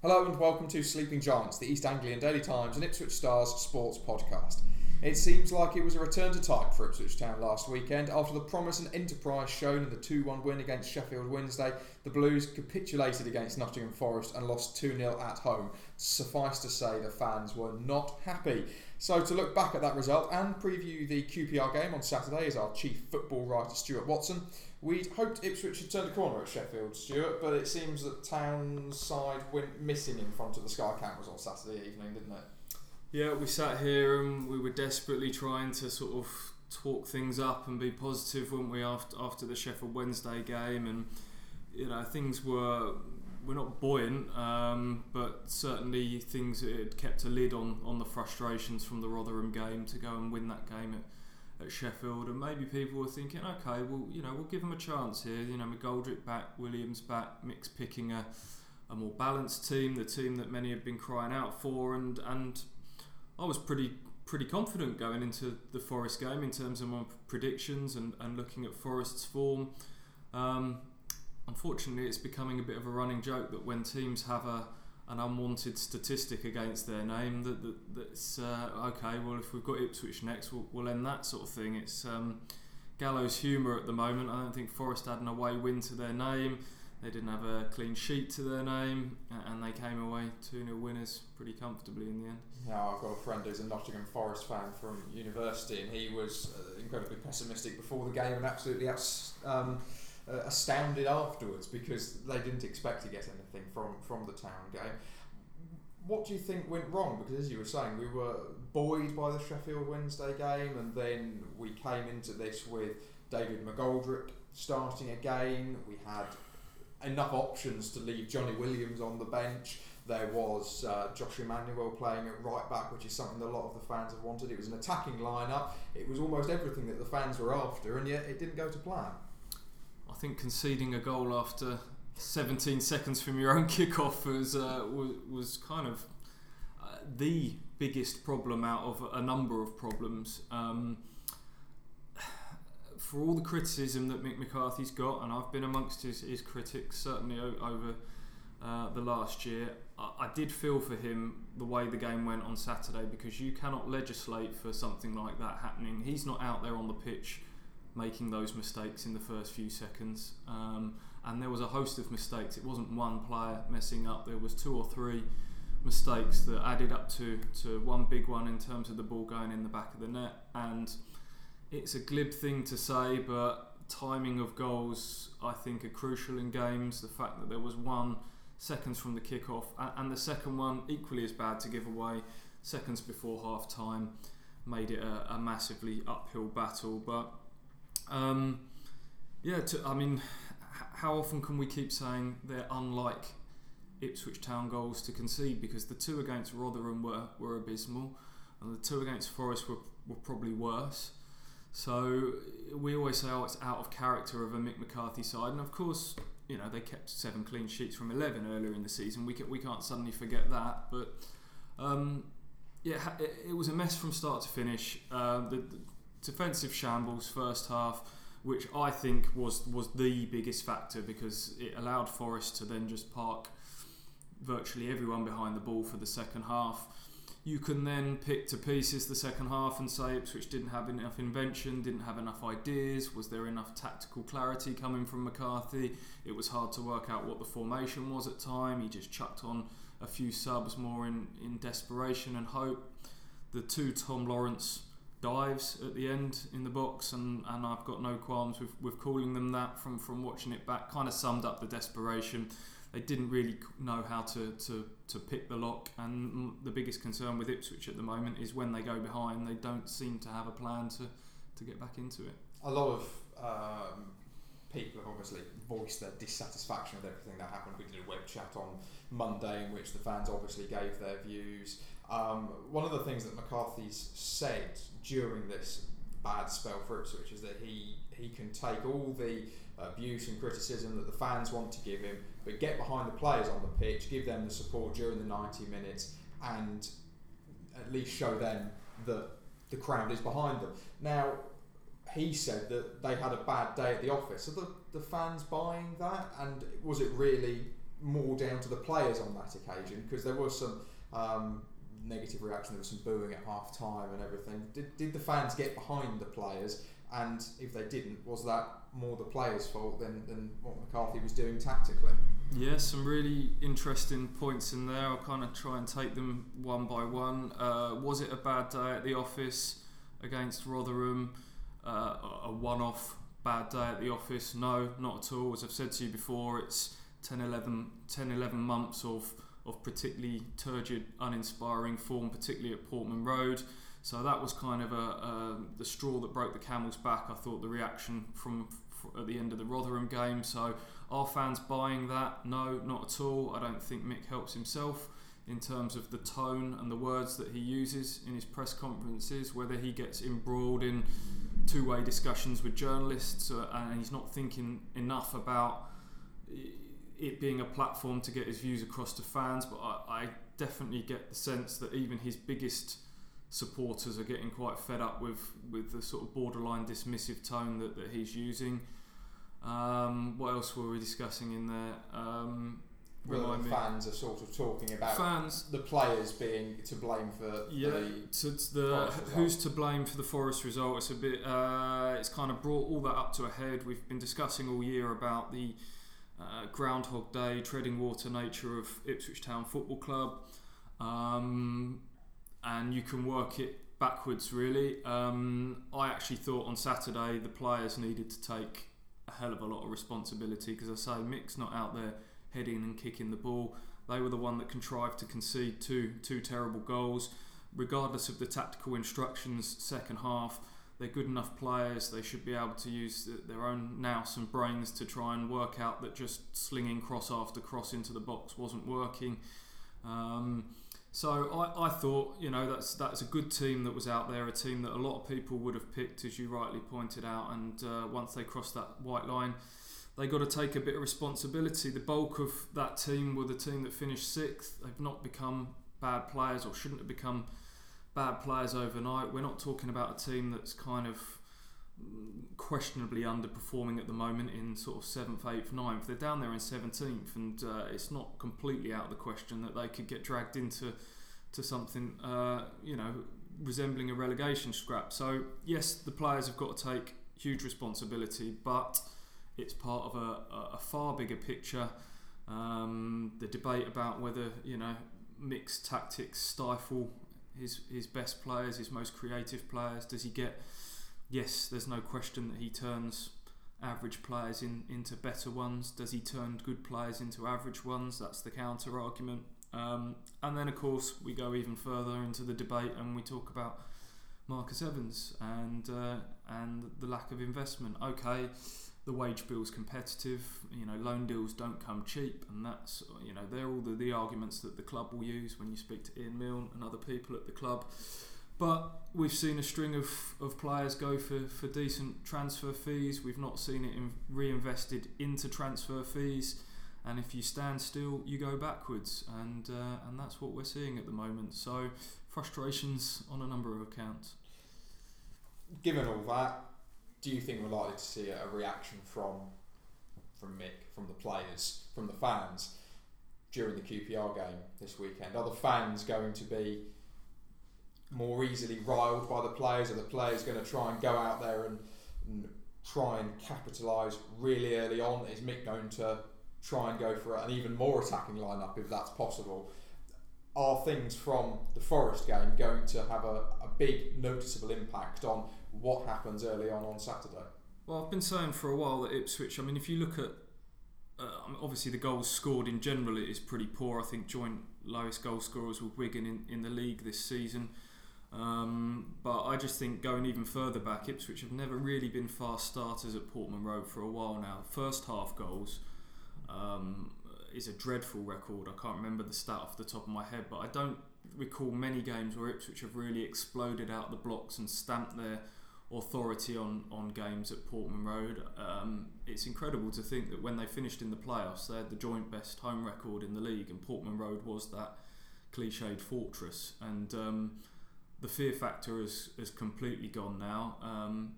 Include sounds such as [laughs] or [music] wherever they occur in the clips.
Hello and welcome to Sleeping Giants, the East Anglian Daily Times and Ipswich Stars sports podcast. It seems like it was a return to type for Ipswich Town last weekend. After the promise and enterprise shown in the 2 1 win against Sheffield Wednesday, the Blues capitulated against Nottingham Forest and lost 2 0 at home. Suffice to say, the fans were not happy. So, to look back at that result and preview the QPR game on Saturday is our chief football writer, Stuart Watson. We'd hoped Ipswich had turned a corner at Sheffield, Stuart, but it seems that Town's side went missing in front of the Sky cameras on Saturday evening, didn't it? Yeah, we sat here and we were desperately trying to sort of talk things up and be positive, weren't we, after after the Sheffield Wednesday game? And you know, things were we're not buoyant, um, but certainly things it kept a lid on on the frustrations from the Rotherham game to go and win that game at at Sheffield, and maybe people were thinking, okay, well, you know, we'll give them a chance here. You know, McGoldrick back, Williams back, Mick's picking a, a more balanced team, the team that many have been crying out for, and and I was pretty pretty confident going into the Forest game in terms of my predictions and, and looking at Forest's form. Um, unfortunately, it's becoming a bit of a running joke that when teams have a an unwanted statistic against their name that, that that's uh, okay. Well, if we've got Ipswich next, we'll, we'll end that sort of thing. It's um, gallows humour at the moment. I don't think Forest had an away win to their name. They didn't have a clean sheet to their name, and they came away 2 0 winners pretty comfortably in the end. Now, I've got a friend who's a Nottingham Forest fan from university, and he was uh, incredibly pessimistic before the game and absolutely um, uh, astounded afterwards because they didn't expect to get anything from, from the town game. What do you think went wrong? Because as you were saying, we were buoyed by the Sheffield Wednesday game, and then we came into this with David McGoldrick starting again. We had enough options to leave Johnny Williams on the bench. There was uh, Josh Emmanuel playing at right back, which is something that a lot of the fans have wanted. It was an attacking lineup. It was almost everything that the fans were after, and yet it didn't go to plan. I think conceding a goal after 17 seconds from your own [laughs] kickoff was uh, was, kind of uh, the biggest problem out of a number of problems. Um, for all the criticism that Mick McCarthy's got, and I've been amongst his, his critics certainly o- over uh, the last year, I, I did feel for him the way the game went on Saturday because you cannot legislate for something like that happening. He's not out there on the pitch making those mistakes in the first few seconds. Um, and there was a host of mistakes. It wasn't one player messing up. There was two or three mistakes that added up to, to one big one in terms of the ball going in the back of the net. And it's a glib thing to say, but timing of goals I think are crucial in games. The fact that there was one seconds from the kickoff and the second one equally as bad to give away seconds before half time made it a, a massively uphill battle. But um, yeah, to, I mean, how often can we keep saying they're unlike Ipswich Town goals to concede? Because the two against Rotherham were, were abysmal, and the two against Forest were, were probably worse. So we always say, oh, it's out of character of a Mick McCarthy side, and of course, you know they kept seven clean sheets from eleven earlier in the season. We can, we can't suddenly forget that, but um, yeah, it, it, was a mess from start to finish. Uh, the, the defensive shambles first half, which I think was was the biggest factor because it allowed Forest to then just park virtually everyone behind the ball for the second half. You can then pick to pieces the second half and say Ipswich didn't have enough invention, didn't have enough ideas. Was there enough tactical clarity coming from McCarthy? It was hard to work out what the formation was at time. He just chucked on a few subs more in, in desperation and hope. The two Tom Lawrence dives at the end in the box, and, and I've got no qualms with, with calling them that from, from watching it back. Kind of summed up the desperation. They didn't really know how to, to, to pick the lock, and the biggest concern with Ipswich at the moment is when they go behind, they don't seem to have a plan to, to get back into it. A lot of um, people have obviously voiced their dissatisfaction with everything that happened. We did a web chat on Monday in which the fans obviously gave their views. Um, one of the things that McCarthy's said during this bad spell for Ipswich is that he, he can take all the abuse and criticism that the fans want to give him, but get behind the players on the pitch, give them the support during the 90 minutes, and at least show them that the crowd is behind them. Now, he said that they had a bad day at the office. Are the, the fans buying that? And was it really more down to the players on that occasion because there was some um, negative reaction, there was some booing at half time and everything. Did, did the fans get behind the players? And if they didn't, was that more the players' fault than, than what McCarthy was doing tactically? Yeah, some really interesting points in there. I'll kind of try and take them one by one. Uh, was it a bad day at the office against Rotherham? Uh, a one off bad day at the office? No, not at all. As I've said to you before, it's 10 11, 10, 11 months of, of particularly turgid, uninspiring form, particularly at Portman Road. So that was kind of a, a, the straw that broke the camel's back. I thought the reaction from at the end of the Rotherham game. So are fans buying that? No, not at all. I don't think Mick helps himself in terms of the tone and the words that he uses in his press conferences, whether he gets embroiled in two way discussions with journalists uh, and he's not thinking enough about it being a platform to get his views across to fans. But I, I definitely get the sense that even his biggest supporters are getting quite fed up with, with the sort of borderline dismissive tone that, that he's using. Um, what else were we discussing in there? Um, well, the fans are sort of talking about fans, the players being to blame for yeah, the, the who's to blame for the Forest result. It's a bit, uh, it's kind of brought all that up to a head. We've been discussing all year about the uh, Groundhog Day, treading water nature of Ipswich Town Football Club, um, and you can work it backwards really. Um, I actually thought on Saturday the players needed to take a hell of a lot of responsibility because I say Mick's not out there heading and kicking the ball. They were the one that contrived to concede two two terrible goals. Regardless of the tactical instructions, second half, they're good enough players. They should be able to use their own nous and brains to try and work out that just slinging cross after cross into the box wasn't working. Um, so I, I thought, you know, that's that's a good team that was out there, a team that a lot of people would have picked, as you rightly pointed out. And uh, once they crossed that white line, they got to take a bit of responsibility. The bulk of that team were the team that finished sixth. They've not become bad players, or shouldn't have become bad players overnight. We're not talking about a team that's kind of questionably underperforming at the moment in sort of seventh, eighth, ninth. They're down there in seventeenth, and uh, it's not completely out of the question that they could get dragged into to something, uh, you know, resembling a relegation scrap. So yes, the players have got to take huge responsibility, but it's part of a, a far bigger picture. Um, the debate about whether you know Mick's tactics stifle his his best players, his most creative players. Does he get yes, there's no question that he turns average players in, into better ones. Does he turn good players into average ones? That's the counter argument. Um, and then, of course, we go even further into the debate and we talk about Marcus Evans and uh, and the lack of investment. Okay, the wage bill's competitive. You know, loan deals don't come cheap, and that's you know they're all the, the arguments that the club will use when you speak to Ian Milne and other people at the club. But we've seen a string of, of players go for, for decent transfer fees. We've not seen it in, reinvested into transfer fees. And if you stand still, you go backwards. And, uh, and that's what we're seeing at the moment. So, frustrations on a number of accounts. Given all that, do you think we're likely to see a reaction from from Mick, from the players, from the fans during the QPR game this weekend? Are the fans going to be more easily riled by the players? Are the players going to try and go out there and, and try and capitalise really early on? Is Mick going to try and go for an even more attacking lineup if that's possible? Are things from the Forest game going to have a, a big noticeable impact on what happens early on on Saturday? Well, I've been saying for a while that Ipswich, I mean, if you look at uh, obviously the goals scored in general it is pretty poor. I think joint lowest goal scorers with Wigan in, in the league this season. Um, but I just think going even further back, Ipswich have never really been fast starters at Portman Road for a while now. First half goals um, is a dreadful record. I can't remember the stat off the top of my head, but I don't recall many games where Ipswich have really exploded out the blocks and stamped their authority on, on games at Portman Road. Um, it's incredible to think that when they finished in the playoffs, they had the joint best home record in the league, and Portman Road was that cliched fortress. And um, the fear factor has, has completely gone now. Um,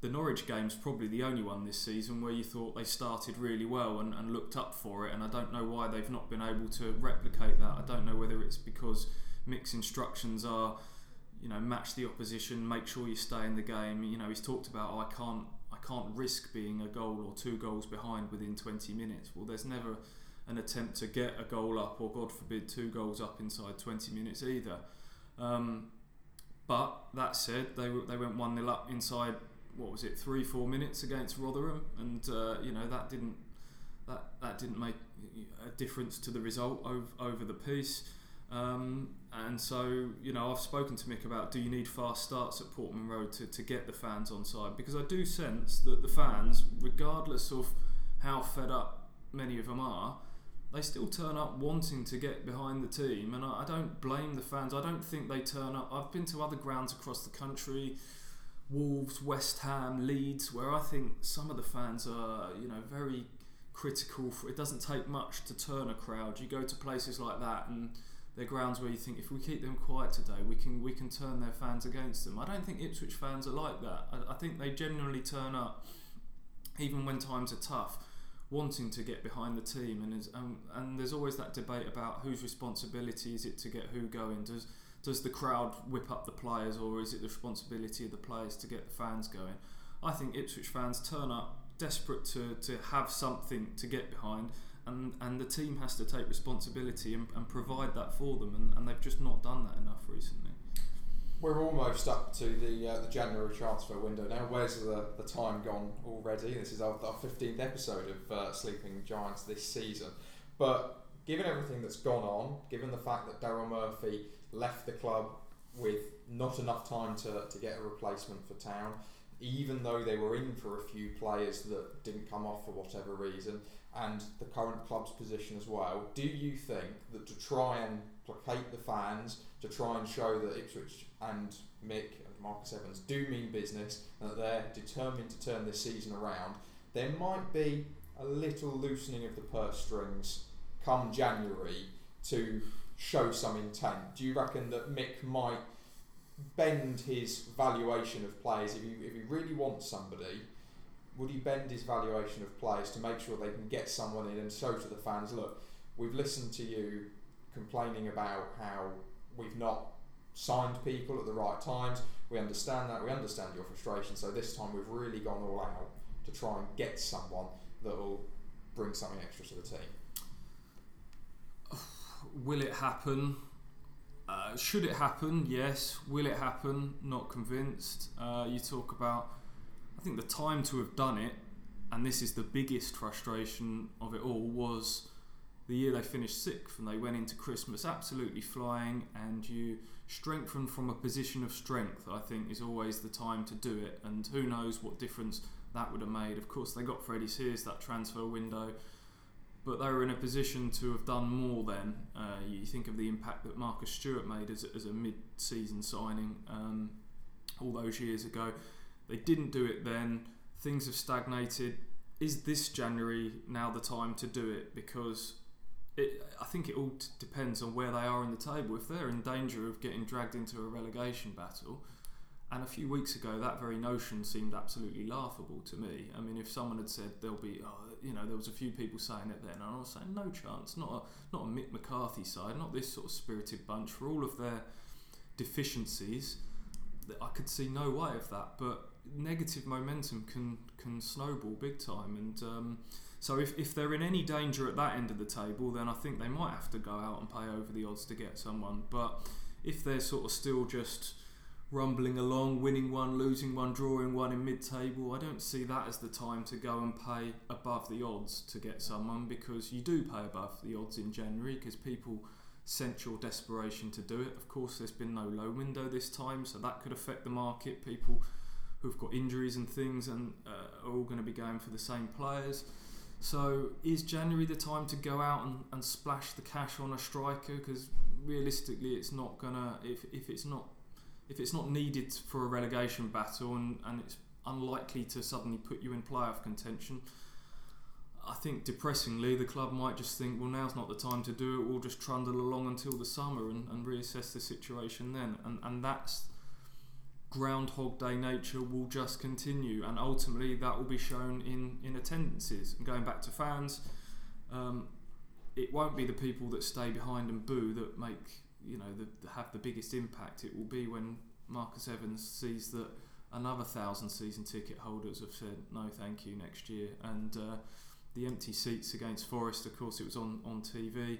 the Norwich game's probably the only one this season where you thought they started really well and, and looked up for it, and I don't know why they've not been able to replicate that. I don't know whether it's because Mick's instructions are, you know, match the opposition, make sure you stay in the game. You know, he's talked about oh, I can't I can't risk being a goal or two goals behind within 20 minutes. Well, there's never an attempt to get a goal up or God forbid two goals up inside 20 minutes either. Um, but that said, they they went one 0 up inside what was it three four minutes against Rotherham, and uh, you know that didn't that that didn't make a difference to the result over, over the piece. Um, and so, you know, I've spoken to Mick about do you need fast starts at Portman Road to, to get the fans on side? Because I do sense that the fans, regardless of how fed up many of them are, they still turn up wanting to get behind the team. And I, I don't blame the fans. I don't think they turn up. I've been to other grounds across the country. Wolves, West Ham, Leeds, where I think some of the fans are, you know, very critical. For, it doesn't take much to turn a crowd. You go to places like that, and they're grounds where you think if we keep them quiet today, we can we can turn their fans against them. I don't think Ipswich fans are like that. I, I think they generally turn up, even when times are tough, wanting to get behind the team. And um, and there's always that debate about whose responsibility is it to get who going. Does does the crowd whip up the players, or is it the responsibility of the players to get the fans going? I think Ipswich fans turn up desperate to, to have something to get behind and and the team has to take responsibility and, and provide that for them, and, and they've just not done that enough recently. We're almost up to the uh, the January transfer window now. Where's the, the time gone already? This is our, our 15th episode of uh, Sleeping Giants this season. But given everything that's gone on, given the fact that Daryl Murphy left the club with not enough time to, to get a replacement for Town, even though they were in for a few players that didn't come off for whatever reason, and the current club's position as well, do you think that to try and placate the fans, to try and show that Ipswich and Mick and Marcus Evans do mean business and that they're determined to turn this season around, there might be a little loosening of the purse strings come January to show some intent? Do you reckon that Mick might bend his valuation of players if he, if he really wants somebody? Would he bend his valuation of players to make sure they can get someone in and show to the fans, look, we've listened to you complaining about how we've not signed people at the right times. We understand that. We understand your frustration. So this time we've really gone all out to try and get someone that will bring something extra to the team. [sighs] Will it happen? Uh, should it happen? Yes. Will it happen? Not convinced. Uh, you talk about I think the time to have done it, and this is the biggest frustration of it all, was the year they finished sixth and they went into Christmas absolutely flying, and you strengthen from a position of strength. I think is always the time to do it, and who knows what difference that would have made. Of course, they got Freddie Sears that transfer window, but they were in a position to have done more then. Uh, you think of the impact that Marcus Stewart made as, as a mid season signing um, all those years ago. They didn't do it then. Things have stagnated. Is this January now the time to do it? Because it, I think it all t- depends on where they are in the table. If they're in danger of getting dragged into a relegation battle, and a few weeks ago that very notion seemed absolutely laughable to me. I mean, if someone had said there'll be, oh, you know, there was a few people saying it then, and I was saying no chance, not a not a Mick McCarthy side, not this sort of spirited bunch for all of their deficiencies. I could see no way of that, but negative momentum can can snowball big time. And um, so if, if they're in any danger at that end of the table, then I think they might have to go out and pay over the odds to get someone. But if they're sort of still just rumbling along, winning one, losing one, drawing one in mid-table, I don't see that as the time to go and pay above the odds to get someone because you do pay above the odds in January because people sense your desperation to do it. Of course, there's been no low window this time, so that could affect the market. People who've got injuries and things and uh, are all going to be going for the same players. So is January the time to go out and, and splash the cash on a striker? Because realistically, it's not gonna if, if it's not if it's not needed for a relegation battle and, and it's unlikely to suddenly put you in playoff contention. I think depressingly, the club might just think, well, now's not the time to do it. We'll just trundle along until the summer and, and reassess the situation then. And and that's Groundhog Day nature will just continue, and ultimately that will be shown in, in attendances. And going back to fans, um, it won't be the people that stay behind and boo that make you know the, have the biggest impact. It will be when Marcus Evans sees that another thousand season ticket holders have said no, thank you next year, and uh, the empty seats against Forest. Of course, it was on on TV.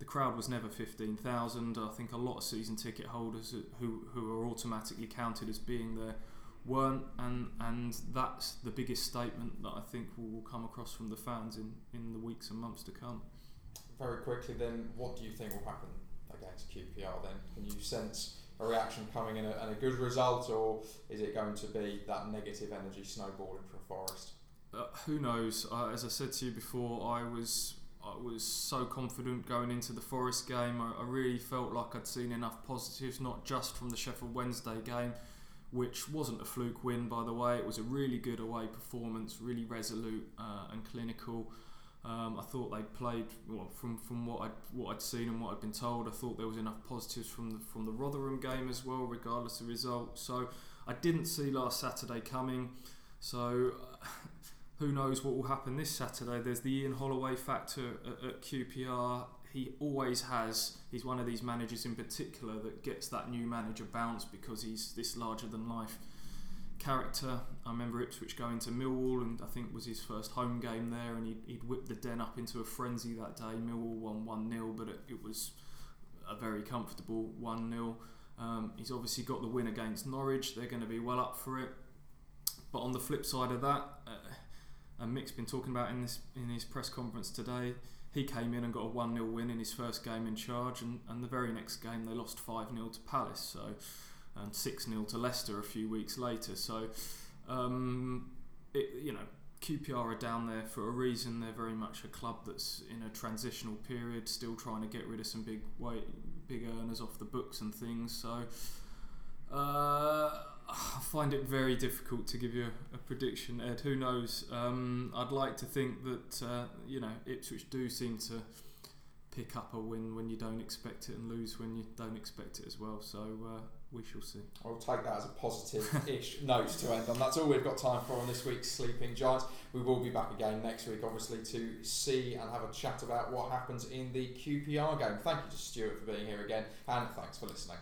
The crowd was never fifteen thousand. I think a lot of season ticket holders who who are automatically counted as being there weren't, and and that's the biggest statement that I think will, will come across from the fans in in the weeks and months to come. Very quickly, then, what do you think will happen against QPR? Then, can you sense? a reaction coming in a, and a good result, or is it going to be that negative energy snowballing from Forest? Uh, who knows? Uh, as I said to you before, I was I was so confident going into the Forest game. I, I, really felt like I'd seen enough positives, not just from the Sheffield Wednesday game, which wasn't a fluke win, by the way. It was a really good away performance, really resolute uh, and clinical. Um, I thought they played well from from what I'd what I'd seen and what I'd been told. I thought there was enough positives from the from the Rotherham game as well, regardless of result. So I didn't see last Saturday coming. So who knows what will happen this Saturday? There's the Ian Holloway factor at, at QPR. He always has. He's one of these managers in particular that gets that new manager bounce because he's this larger than life character. I remember Ipswich going to Millwall, and I think was his first home game there, and he'd, he'd whipped the Den up into a frenzy that day. Millwall won 1 0, but it, it, was a very comfortable 1 0. Um, he's obviously got the win against Norwich, they're going to be well up for it. But on the flip side of that, uh, and Mick's been talking about in this in his press conference today, he came in and got a 1 0 win in his first game in charge, and, and the very next game they lost 5 0 to Palace. So and 6 0 to Leicester a few weeks later. So, um, it, you know, QPR are down there for a reason. They're very much a club that's in a transitional period, still trying to get rid of some big weight, big earners off the books and things. So, uh, I find it very difficult to give you a, prediction, Ed. Who knows? Um, I'd like to think that uh, you know Ipswich do seem to pick up a win when you don't expect it and lose when you don't expect it as well. So uh, we shall see. I'll take that as a positive-ish [laughs] note to end on. That's all we've got time for on this week's Sleeping Giants. We will be back again next week, obviously, to see and have a chat about what happens in the QPR game. Thank you to Stuart for being here again, and thanks for listening.